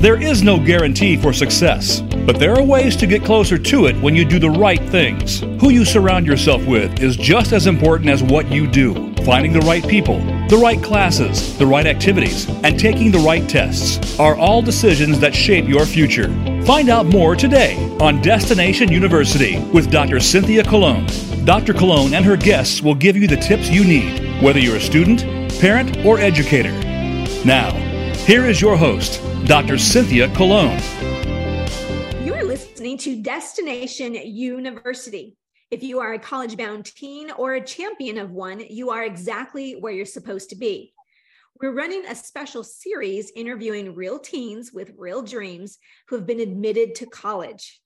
There is no guarantee for success, but there are ways to get closer to it when you do the right things. Who you surround yourself with is just as important as what you do. Finding the right people, the right classes, the right activities, and taking the right tests are all decisions that shape your future. Find out more today on Destination University with Dr. Cynthia Colon. Dr. Colon and her guests will give you the tips you need, whether you're a student, parent, or educator. Now, here is your host, Dr. Cynthia Colon. You're listening to Destination University. If you are a college bound teen or a champion of one, you are exactly where you're supposed to be. We're running a special series interviewing real teens with real dreams who have been admitted to college.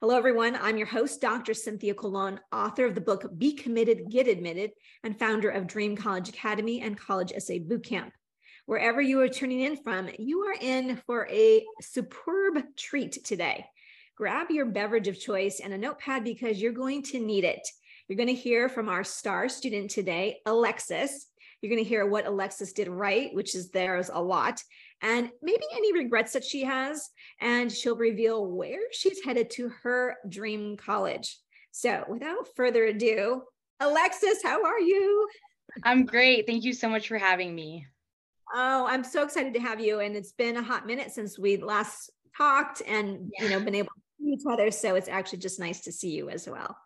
Hello, everyone. I'm your host, Dr. Cynthia Colon, author of the book Be Committed, Get Admitted, and founder of Dream College Academy and College Essay Bootcamp wherever you are tuning in from, you are in for a superb treat today. Grab your beverage of choice and a notepad because you're going to need it. You're going to hear from our star student today, Alexis. You're going to hear what Alexis did right, which is there's a lot, and maybe any regrets that she has. And she'll reveal where she's headed to her dream college. So, without further ado, Alexis, how are you? I'm great. Thank you so much for having me. Oh, I'm so excited to have you. And it's been a hot minute since we last talked and, yeah. you know, been able to see each other. So it's actually just nice to see you as well.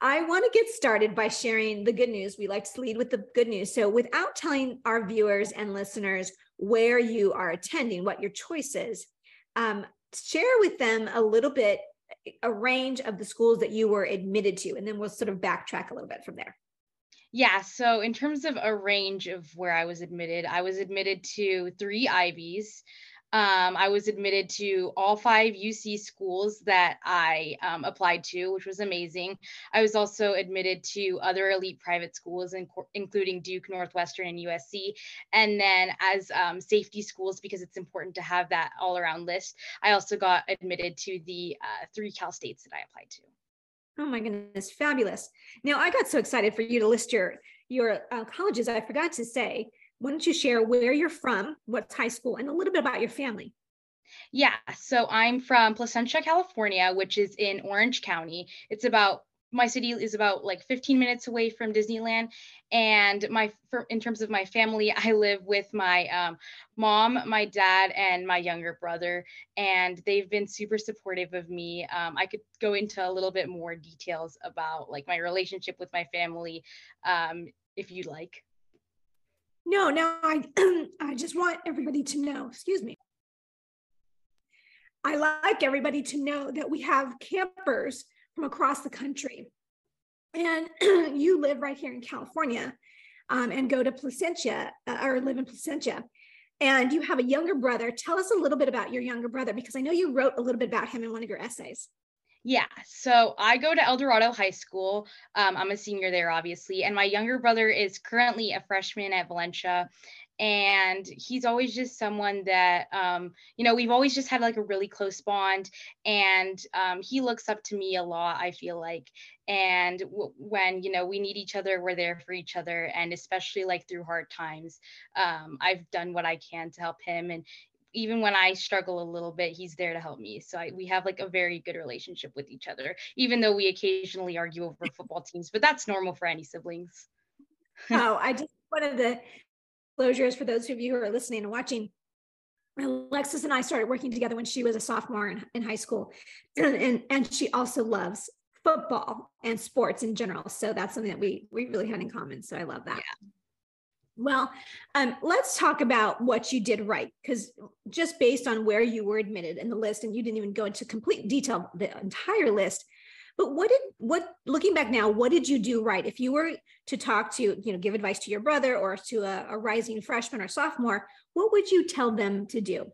I want to get started by sharing the good news. We like to lead with the good news. So, without telling our viewers and listeners where you are attending, what your choice is, um, share with them a little bit, a range of the schools that you were admitted to, and then we'll sort of backtrack a little bit from there. Yeah, so in terms of a range of where I was admitted, I was admitted to three Ivies. Um, I was admitted to all five UC schools that I um, applied to, which was amazing. I was also admitted to other elite private schools, in, including Duke, Northwestern, and USC. And then as um, safety schools, because it's important to have that all around list, I also got admitted to the uh, three Cal States that I applied to. Oh my goodness, fabulous. Now I got so excited for you to list your your uh, colleges. I forgot to say, why don't you share where you're from, what's high school, and a little bit about your family? Yeah, so I'm from Placentia, California, which is in Orange County. It's about my city is about like 15 minutes away from Disneyland. And my, for, in terms of my family, I live with my um, mom, my dad, and my younger brother. And they've been super supportive of me. Um, I could go into a little bit more details about like my relationship with my family um, if you'd like. No, no, I, I just want everybody to know, excuse me. I like everybody to know that we have campers from across the country. And you live right here in California um, and go to Placentia uh, or live in Placentia. And you have a younger brother. Tell us a little bit about your younger brother because I know you wrote a little bit about him in one of your essays. Yeah, so I go to El Dorado High School. Um, I'm a senior there, obviously, and my younger brother is currently a freshman at Valencia, and he's always just someone that um, you know we've always just had like a really close bond and um, he looks up to me a lot i feel like and w- when you know we need each other we're there for each other and especially like through hard times um, i've done what i can to help him and even when I struggle a little bit, he's there to help me. So I, we have like a very good relationship with each other, even though we occasionally argue over football teams, but that's normal for any siblings. oh, I just wanted to disclosures for those of you who are listening and watching. Alexis and I started working together when she was a sophomore in, in high school. And, and, and she also loves football and sports in general. So that's something that we we really had in common. So I love that. Yeah. Well, um, let's talk about what you did right, because just based on where you were admitted in the list, and you didn't even go into complete detail the entire list, but what did what looking back now, what did you do right? If you were to talk to, you know, give advice to your brother or to a, a rising freshman or sophomore, what would you tell them to do?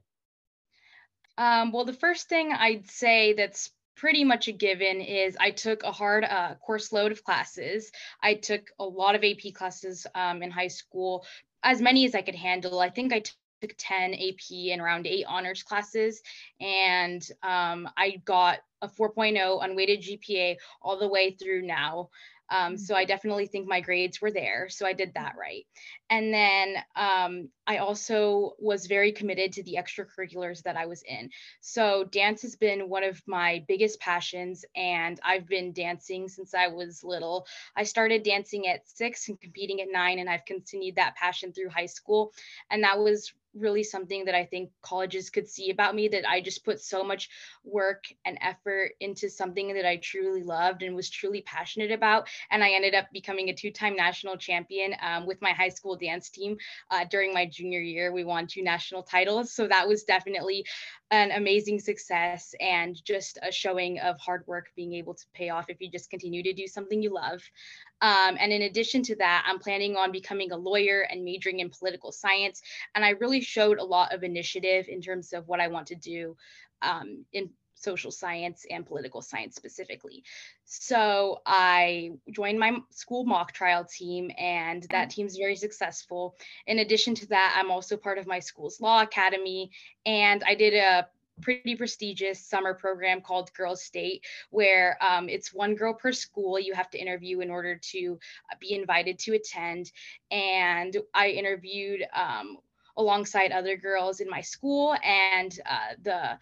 Um, well, the first thing I'd say that's pretty much a given is I took a hard uh, course load of classes. I took a lot of AP classes um, in high school, as many as I could handle. I think I took 10 AP and around eight honors classes. And um, I got a 4.0 unweighted GPA all the way through now. Um, so I definitely think my grades were there. So I did that right. And then um, I also was very committed to the extracurriculars that I was in. So dance has been one of my biggest passions, and I've been dancing since I was little. I started dancing at six and competing at nine, and I've continued that passion through high school. And that was really something that I think colleges could see about me that I just put so much work and effort into something that I truly loved and was truly passionate about. And I ended up becoming a two time national champion um, with my high school dance team uh, during my junior year. We won two national titles. So that was definitely an amazing success and just a showing of hard work being able to pay off if you just continue to do something you love. Um, and in addition to that, I'm planning on becoming a lawyer and majoring in political science. And I really showed a lot of initiative in terms of what I want to do um, in social science and political science specifically. So I joined my school mock trial team, and that team's very successful. In addition to that, I'm also part of my school's law academy, and I did a pretty prestigious summer program called Girls State, where um, it's one girl per school you have to interview in order to uh, be invited to attend. And I interviewed um, alongside other girls in my school, and uh, the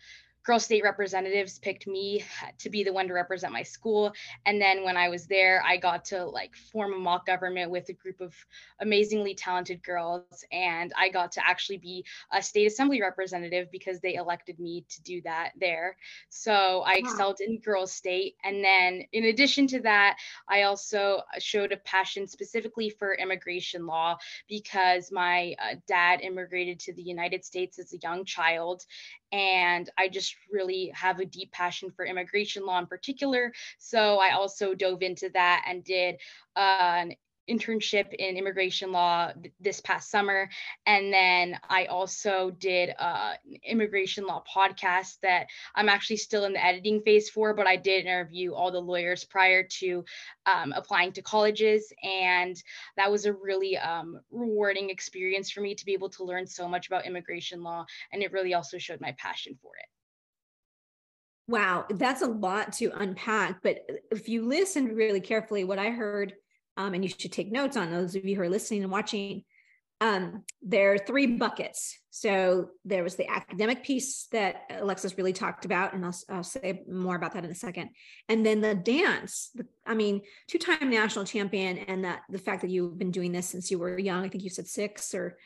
Girl State representatives picked me to be the one to represent my school. And then when I was there, I got to like form a mock government with a group of amazingly talented girls. And I got to actually be a state assembly representative because they elected me to do that there. So I excelled in Girls State. And then in addition to that, I also showed a passion specifically for immigration law because my uh, dad immigrated to the United States as a young child and I just really have a deep passion for immigration law in particular. So I also dove into that and did uh, an internship in immigration law th- this past summer. And then I also did uh, an immigration law podcast that I'm actually still in the editing phase for, but I did interview all the lawyers prior to um, applying to colleges. And that was a really um, rewarding experience for me to be able to learn so much about immigration law. And it really also showed my passion for it. Wow, that's a lot to unpack. But if you listen really carefully, what I heard um, and you should take notes on those of you who are listening and watching. Um, there are three buckets. So there was the academic piece that Alexis really talked about, and I'll, I'll say more about that in a second. And then the dance. The, I mean, two-time national champion, and that the fact that you've been doing this since you were young. I think you said six or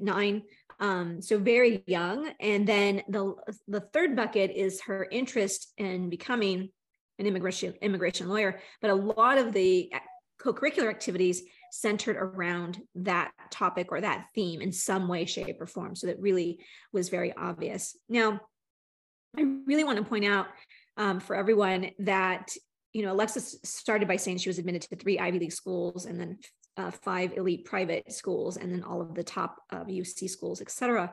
nine. Um, so very young. And then the the third bucket is her interest in becoming an immigration immigration lawyer. But a lot of the co-curricular activities centered around that topic or that theme in some way shape or form so that really was very obvious now i really want to point out um, for everyone that you know alexis started by saying she was admitted to three ivy league schools and then uh, five elite private schools and then all of the top uh, uc schools et cetera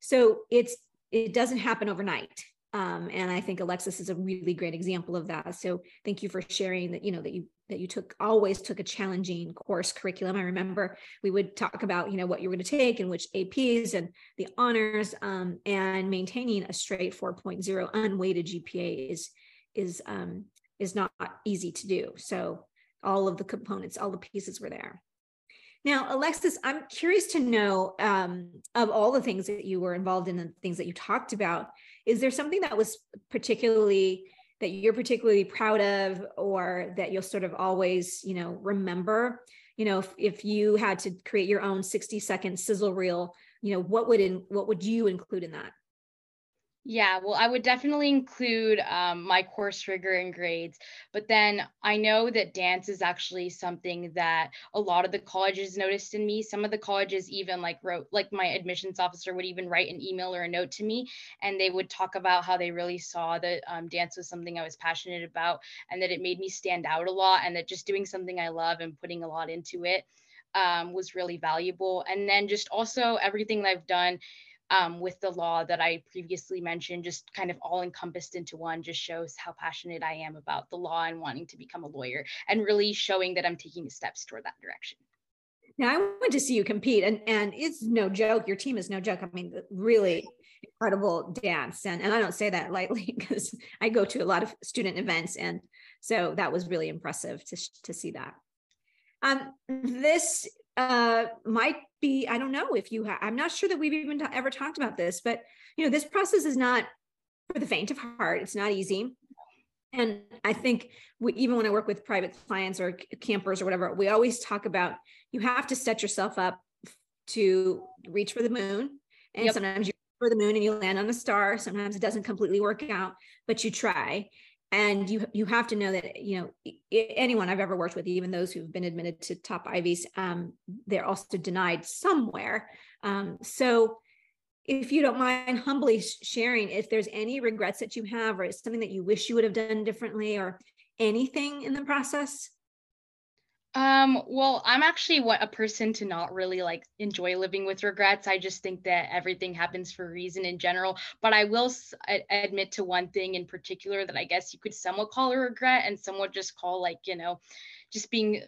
so it's it doesn't happen overnight um, and I think Alexis is a really great example of that. So thank you for sharing that, you know, that you that you took always took a challenging course curriculum. I remember we would talk about, you know, what you were going to take and which APs and the honors um, and maintaining a straight 4.0 unweighted GPA is is um, is not easy to do. So all of the components, all the pieces were there. Now, Alexis, I'm curious to know um, of all the things that you were involved in and things that you talked about, is there something that was particularly that you're particularly proud of or that you'll sort of always you know remember you know if, if you had to create your own 60 second sizzle reel you know what would in what would you include in that yeah, well, I would definitely include um, my course rigor and grades, but then I know that dance is actually something that a lot of the colleges noticed in me. Some of the colleges even like wrote, like my admissions officer would even write an email or a note to me, and they would talk about how they really saw that um, dance was something I was passionate about, and that it made me stand out a lot, and that just doing something I love and putting a lot into it um, was really valuable. And then just also everything that I've done um, with the law that I previously mentioned, just kind of all encompassed into one, just shows how passionate I am about the law and wanting to become a lawyer and really showing that I'm taking the steps toward that direction. Now I went to see you compete and and it's no joke. Your team is no joke. I mean, really, incredible dance. And, and I don't say that lightly because I go to a lot of student events. And so that was really impressive to, to see that. Um, this uh, might be, I don't know if you, ha- I'm not sure that we've even t- ever talked about this, but you know, this process is not for the faint of heart. It's not easy. And I think we, even when I work with private clients or campers or whatever, we always talk about you have to set yourself up to reach for the moon. And yep. sometimes you for the moon and you land on a star. Sometimes it doesn't completely work out, but you try. And you you have to know that you know anyone I've ever worked with, even those who've been admitted to top Ivies, um, they're also denied somewhere. Um, so if you don't mind humbly sharing if there's any regrets that you have or something that you wish you would have done differently or anything in the process um, well, I'm actually what a person to not really like enjoy living with regrets. I just think that everything happens for a reason in general. But I will s- admit to one thing in particular that I guess you could somewhat call a regret and somewhat just call like, you know, just being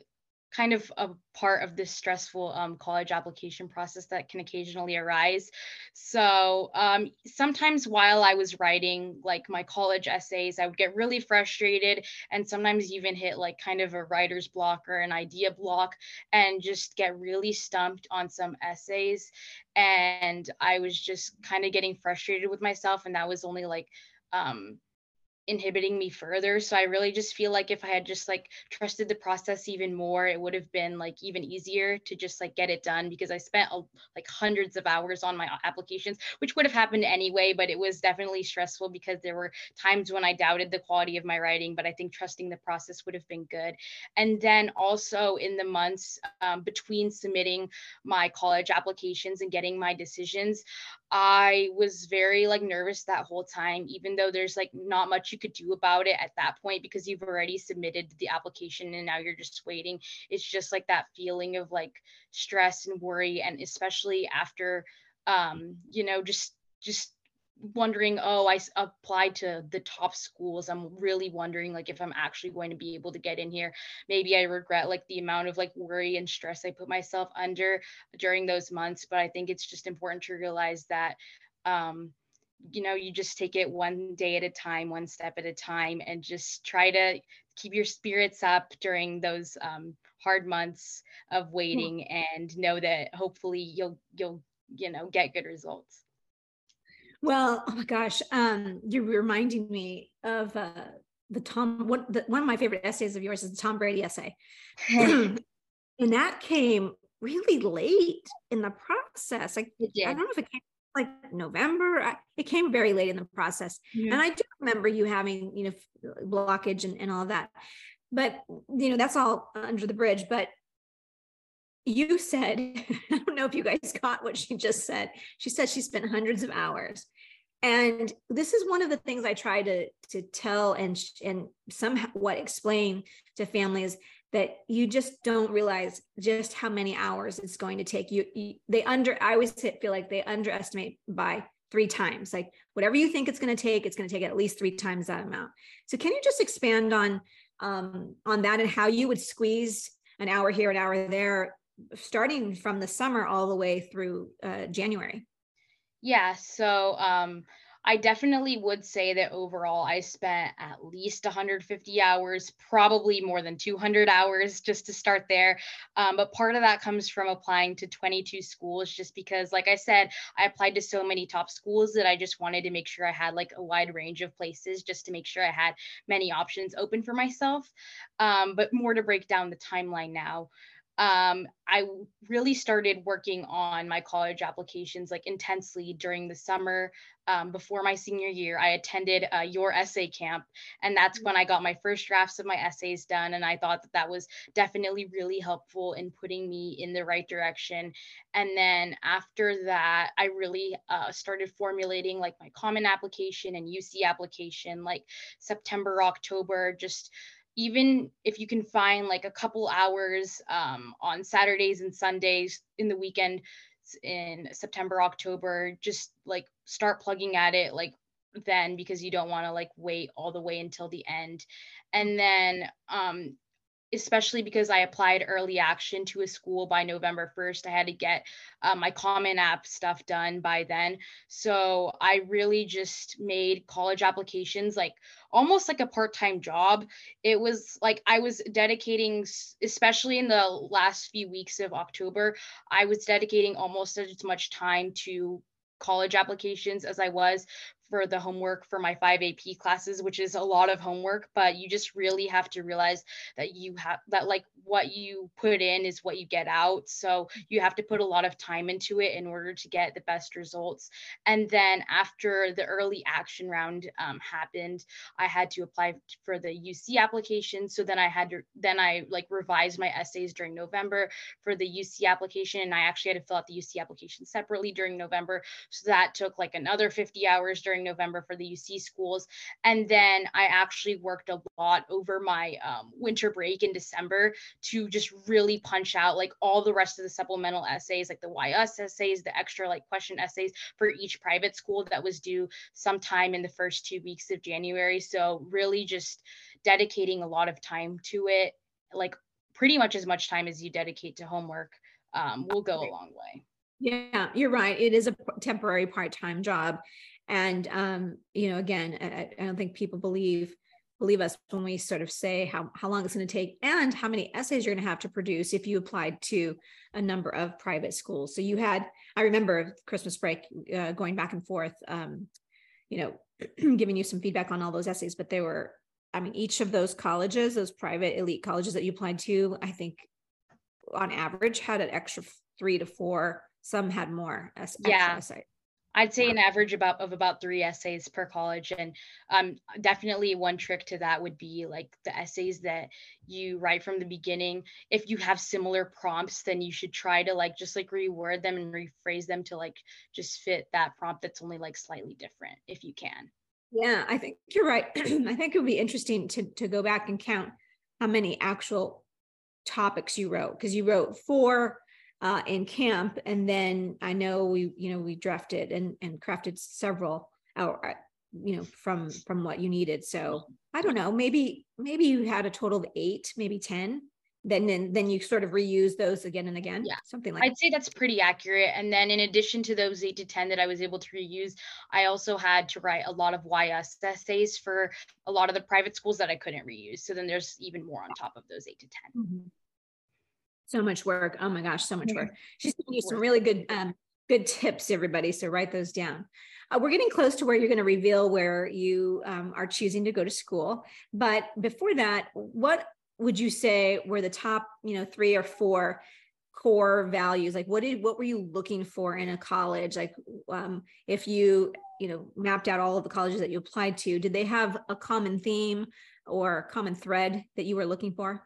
kind of a part of this stressful um, college application process that can occasionally arise. So um, sometimes while I was writing like my college essays, I would get really frustrated and sometimes even hit like kind of a writer's block or an idea block and just get really stumped on some essays. And I was just kind of getting frustrated with myself. And that was only like, um, inhibiting me further. So i really just feel like if i had just like trusted the process even more it would have been like even easier to just like get it done because i spent like hundreds of hours on my applications which would have happened anyway but it was definitely stressful because there were times when i doubted the quality of my writing but i think trusting the process would have been good. And then also in the months um, between submitting my college applications and getting my decisions I was very like nervous that whole time, even though there's like not much you could do about it at that point because you've already submitted the application and now you're just waiting. It's just like that feeling of like stress and worry, and especially after, um, you know, just just wondering oh i applied to the top schools. I'm really wondering like if i'm actually going to be able to get in here. Maybe i regret like the amount of like worry and stress i put myself under during those months but i think it's just important to realize that um you know you just take it one day at a time one step at a time and just try to keep your spirits up during those um, hard months of waiting and know that hopefully you'll you'll you know get good results well, oh my gosh, um, you're reminding me of uh, the Tom. One, the, one of my favorite essays of yours is the Tom Brady essay, and that came really late in the process. Like I don't know if it came like November. I, it came very late in the process, and I do remember you having you know blockage and, and all of that. But you know that's all under the bridge. But you said, I don't know if you guys caught what she just said. She said she spent hundreds of hours. And this is one of the things I try to, to tell and, and somewhat explain to families that you just don't realize just how many hours it's going to take you, you they under i always feel like they underestimate by three times. Like whatever you think it's going to take it's going to take at least three times that amount. So can you just expand on um, on that and how you would squeeze an hour here an hour there starting from the summer all the way through uh, January? Yeah, so um, I definitely would say that overall I spent at least 150 hours, probably more than 200 hours just to start there. Um, but part of that comes from applying to 22 schools, just because, like I said, I applied to so many top schools that I just wanted to make sure I had like a wide range of places just to make sure I had many options open for myself. Um, but more to break down the timeline now um, I really started working on my college applications like intensely during the summer um, before my senior year. I attended uh, your essay camp, and that's when I got my first drafts of my essays done. And I thought that that was definitely really helpful in putting me in the right direction. And then after that, I really uh, started formulating like my common application and UC application like September, October, just even if you can find like a couple hours um, on Saturdays and Sundays in the weekend in September, October, just like start plugging at it like then because you don't want to like wait all the way until the end. And then um, especially because I applied early action to a school by November 1st. I had to get uh, my Common App stuff done by then. So I really just made college applications like almost like a part time job. It was like I was dedicating, especially in the last few weeks of October, I was dedicating almost as much time to college applications as I was for the homework for my 5 AP classes, which is a lot of homework, but you just really have to realize that you have that like what you put in is what you get out. So you have to put a lot of time into it in order to get the best results. And then after the early action round um, happened, I had to apply for the UC application. So then I had to, then I like revised my essays during November for the UC application. And I actually had to fill out the UC application separately during November. So that took like another 50 hours during during November for the UC schools. And then I actually worked a lot over my um, winter break in December to just really punch out like all the rest of the supplemental essays, like the Us essays, the extra like question essays for each private school that was due sometime in the first two weeks of January. So really just dedicating a lot of time to it, like pretty much as much time as you dedicate to homework um, will go a long way. Yeah, you're right. It is a temporary part-time job. And um, you know, again, I, I don't think people believe believe us when we sort of say how, how long it's going to take and how many essays you're going to have to produce if you applied to a number of private schools. So you had, I remember Christmas break uh, going back and forth, um, you know, giving you some feedback on all those essays, but they were, I mean, each of those colleges, those private elite colleges that you applied to, I think on average had an extra three to four, some had more. Yeah. Essays. I'd say an average about of about three essays per college, and um, definitely one trick to that would be like the essays that you write from the beginning. If you have similar prompts, then you should try to like just like reword them and rephrase them to like just fit that prompt that's only like slightly different if you can. Yeah, I think you're right. I think it would be interesting to to go back and count how many actual topics you wrote because you wrote four uh, in camp. And then I know we, you know, we drafted and, and crafted several out, uh, you know, from, from what you needed. So I don't know, maybe, maybe you had a total of eight, maybe 10 then then then you sort of reuse those again and again yeah something like that i'd that. say that's pretty accurate and then in addition to those eight to ten that i was able to reuse i also had to write a lot of ys essays for a lot of the private schools that i couldn't reuse so then there's even more on top of those eight to 10 mm-hmm so much work. Oh my gosh, so much work. She's giving you some really good um, good tips, everybody. So write those down. Uh, we're getting close to where you're going to reveal where you um, are choosing to go to school. But before that, what would you say were the top, you know, three or four core values? Like, what did what were you looking for in a college? Like, um, if you you know mapped out all of the colleges that you applied to, did they have a common theme or common thread that you were looking for?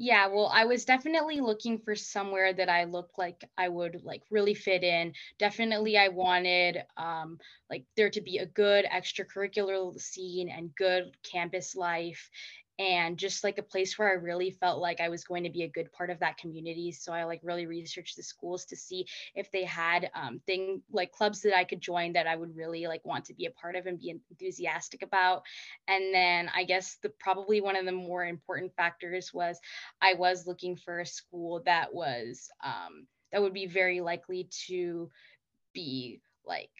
Yeah, well, I was definitely looking for somewhere that I looked like I would like really fit in. Definitely I wanted um like there to be a good extracurricular scene and good campus life and just like a place where I really felt like I was going to be a good part of that community. So I like really researched the schools to see if they had um, thing like clubs that I could join that I would really like want to be a part of and be enthusiastic about. And then I guess the probably one of the more important factors was I was looking for a school that was um, that would be very likely to be like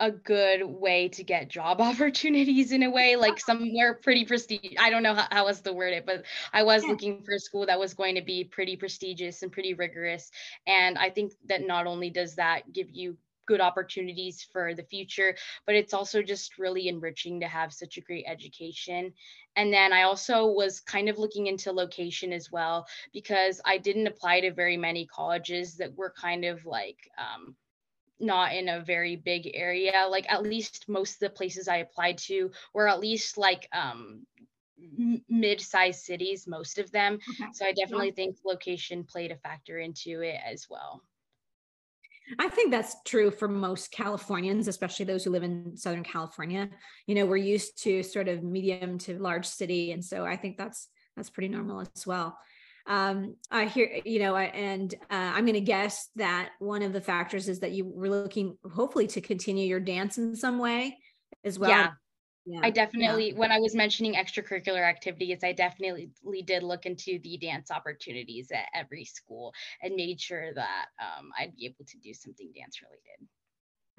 a good way to get job opportunities in a way like somewhere pretty prestigious i don't know how, how else to word it but i was yeah. looking for a school that was going to be pretty prestigious and pretty rigorous and i think that not only does that give you good opportunities for the future but it's also just really enriching to have such a great education and then i also was kind of looking into location as well because i didn't apply to very many colleges that were kind of like um, not in a very big area like at least most of the places i applied to were at least like um mid-sized cities most of them okay. so i definitely yeah. think location played a factor into it as well I think that's true for most Californians, especially those who live in Southern California. You know, we're used to sort of medium to large city, and so I think that's that's pretty normal as well um, I hear, you know, and uh, I'm going to guess that one of the factors is that you were looking, hopefully, to continue your dance in some way as well. Yeah. yeah, I definitely, yeah. when I was mentioning extracurricular activities, I definitely did look into the dance opportunities at every school and made sure that um, I'd be able to do something dance related.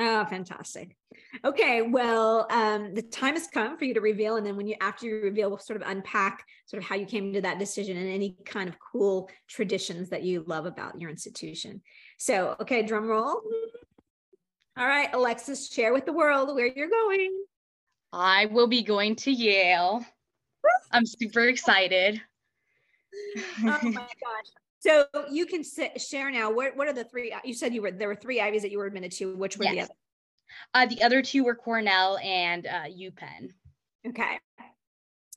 Oh, fantastic. Okay, well, um, the time has come for you to reveal, and then when you after you reveal, we'll sort of unpack sort of how you came to that decision and any kind of cool traditions that you love about your institution. So, okay, drum roll. All right, Alexis, share with the world where you're going. I will be going to Yale. I'm super excited. oh my gosh. So you can sit, share now. What what are the three? You said you were there were three Ivies that you were admitted to. Which were yes. the other? Uh, the other two were Cornell and uh, UPenn. Okay.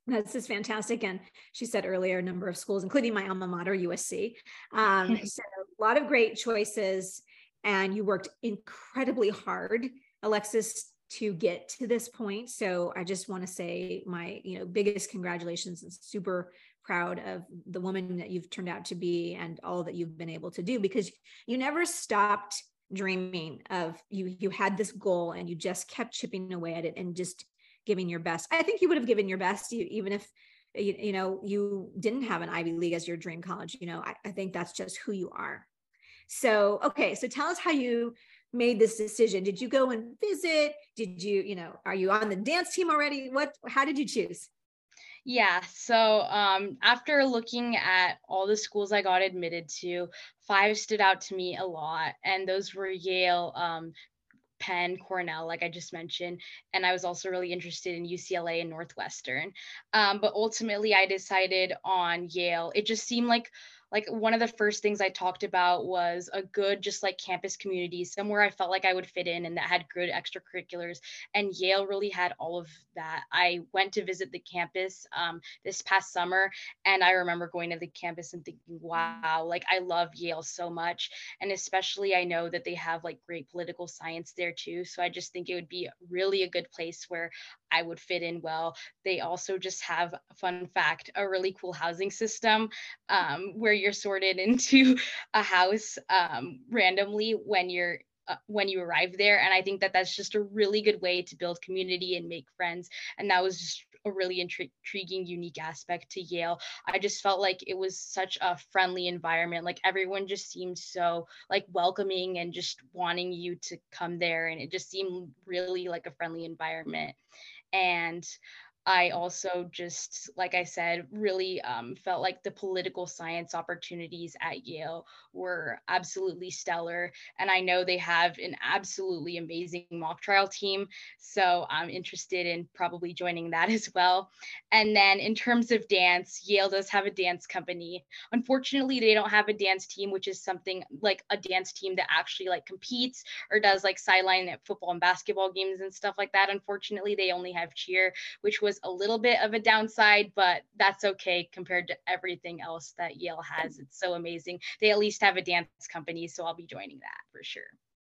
This is fantastic. And she said earlier, a number of schools, including my alma mater, USC. Um, so a lot of great choices. And you worked incredibly hard, Alexis, to get to this point. So I just want to say my, you know, biggest congratulations and super proud of the woman that you've turned out to be and all that you've been able to do because you never stopped dreaming of you you had this goal and you just kept chipping away at it and just giving your best i think you would have given your best even if you, you know you didn't have an ivy league as your dream college you know I, I think that's just who you are so okay so tell us how you made this decision did you go and visit did you you know are you on the dance team already what how did you choose yeah. So um, after looking at all the schools I got admitted to, five stood out to me a lot. And those were Yale, um, Penn, Cornell, like I just mentioned. And I was also really interested in UCLA and Northwestern. Um, but ultimately, I decided on Yale. It just seemed like like one of the first things I talked about was a good, just like campus community, somewhere I felt like I would fit in and that had good extracurriculars. And Yale really had all of that. I went to visit the campus um, this past summer, and I remember going to the campus and thinking, wow, like I love Yale so much. And especially, I know that they have like great political science there too. So I just think it would be really a good place where I would fit in well. They also just have, fun fact, a really cool housing system um, where you're sorted into a house um, randomly when you're uh, when you arrive there. And i think that that's just a really good way to build community and make friends. And that was just a really intri- intriguing unique aspect to yale. I just felt like it was such a friendly environment. Like everyone just seemed so like welcoming and just wanting you to come there. And it just seemed really like a friendly environment. And I also just, like I said, really um, felt like the political science opportunities at Yale were absolutely stellar. And I know they have an absolutely amazing mock trial team. So I'm interested in probably joining that as well. And then in terms of dance, Yale does have a dance company. Unfortunately, they don't have a dance team, which is something like a dance team that actually like competes or does like sideline at football and basketball games and stuff like that. Unfortunately, they only have cheer, which was a little bit of a downside, but that's okay compared to everything else that Yale has. It's so amazing. They at least have a dance company, so I'll be joining that for sure.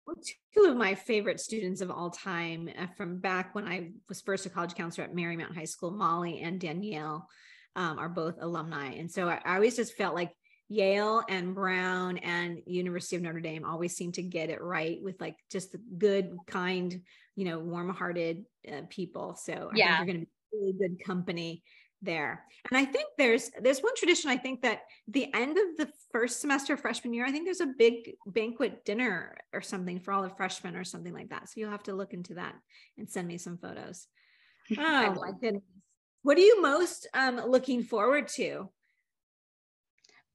Well, two of my favorite students of all time uh, from back when I was first a college counselor at Marymount High School, Molly and Danielle, um, are both alumni. And so I, I always just felt like Yale and Brown and University of Notre Dame always seem to get it right with like just the good, kind, you know, warm-hearted uh, people. So I yeah. think you're going to be really good company there. And I think there's there's one tradition I think that the end of the first semester freshman year, I think there's a big banquet dinner or something for all the freshmen or something like that. So you'll have to look into that and send me some photos. Oh my goodness. What are you most um, looking forward to?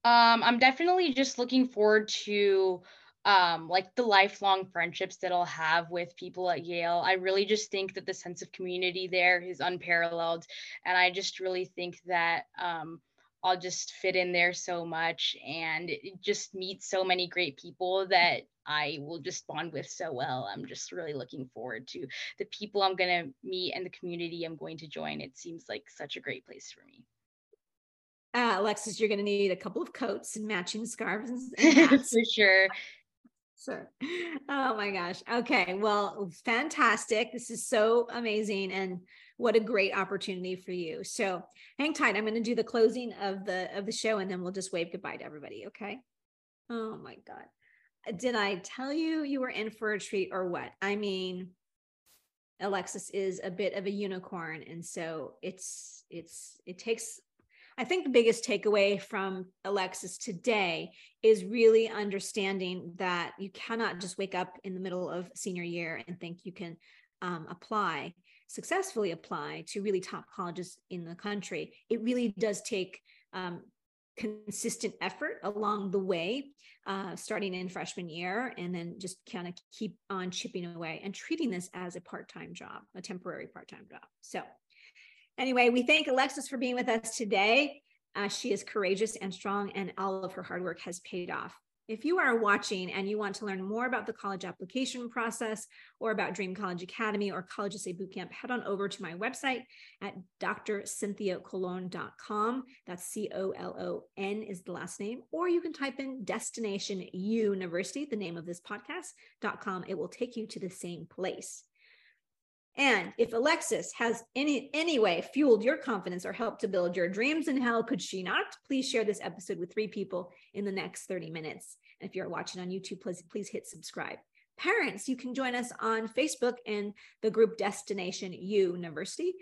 Um, I'm definitely just looking forward to um like the lifelong friendships that I'll have with people at Yale. I really just think that the sense of community there is unparalleled and I just really think that um I'll just fit in there so much and just meet so many great people that I will just bond with so well. I'm just really looking forward to the people I'm going to meet and the community I'm going to join. It seems like such a great place for me. Uh, Alexis, you're going to need a couple of coats and matching scarves and for sure. Sure. Oh my gosh. Okay. Well, fantastic. This is so amazing. And what a great opportunity for you. So hang tight. I'm going to do the closing of the of the show and then we'll just wave goodbye to everybody. Okay. Oh my God. Uh, did I tell you you were in for a treat or what? I mean, Alexis is a bit of a unicorn. And so it's, it's, it takes, I think the biggest takeaway from Alexis today is really understanding that you cannot just wake up in the middle of senior year and think you can um, apply successfully apply to really top colleges in the country. It really does take um, consistent effort along the way, uh, starting in freshman year, and then just kind of keep on chipping away and treating this as a part time job, a temporary part time job. So, anyway, we thank Alexis for being with us today. Uh, she is courageous and strong, and all of her hard work has paid off. If you are watching and you want to learn more about the college application process or about Dream College Academy or College Essay Bootcamp, head on over to my website at drcynthiacolon.com. That's C O L O N is the last name. Or you can type in Destination University, the name of this podcast.com. It will take you to the same place. And if Alexis has any any way fueled your confidence or helped to build your dreams, and how could she not? Please share this episode with three people in the next 30 minutes. And if you're watching on YouTube, please, please hit subscribe. Parents, you can join us on Facebook in the group Destination U University.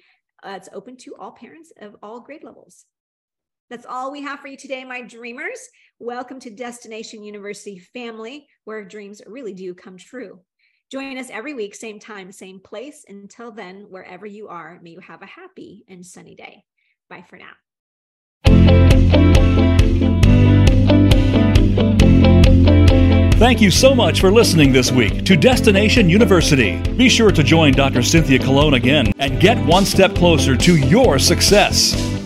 Uh, it's open to all parents of all grade levels. That's all we have for you today, my dreamers. Welcome to Destination University family, where dreams really do come true. Join us every week, same time, same place. Until then, wherever you are, may you have a happy and sunny day. Bye for now. Thank you so much for listening this week to Destination University. Be sure to join Dr. Cynthia Colon again and get one step closer to your success.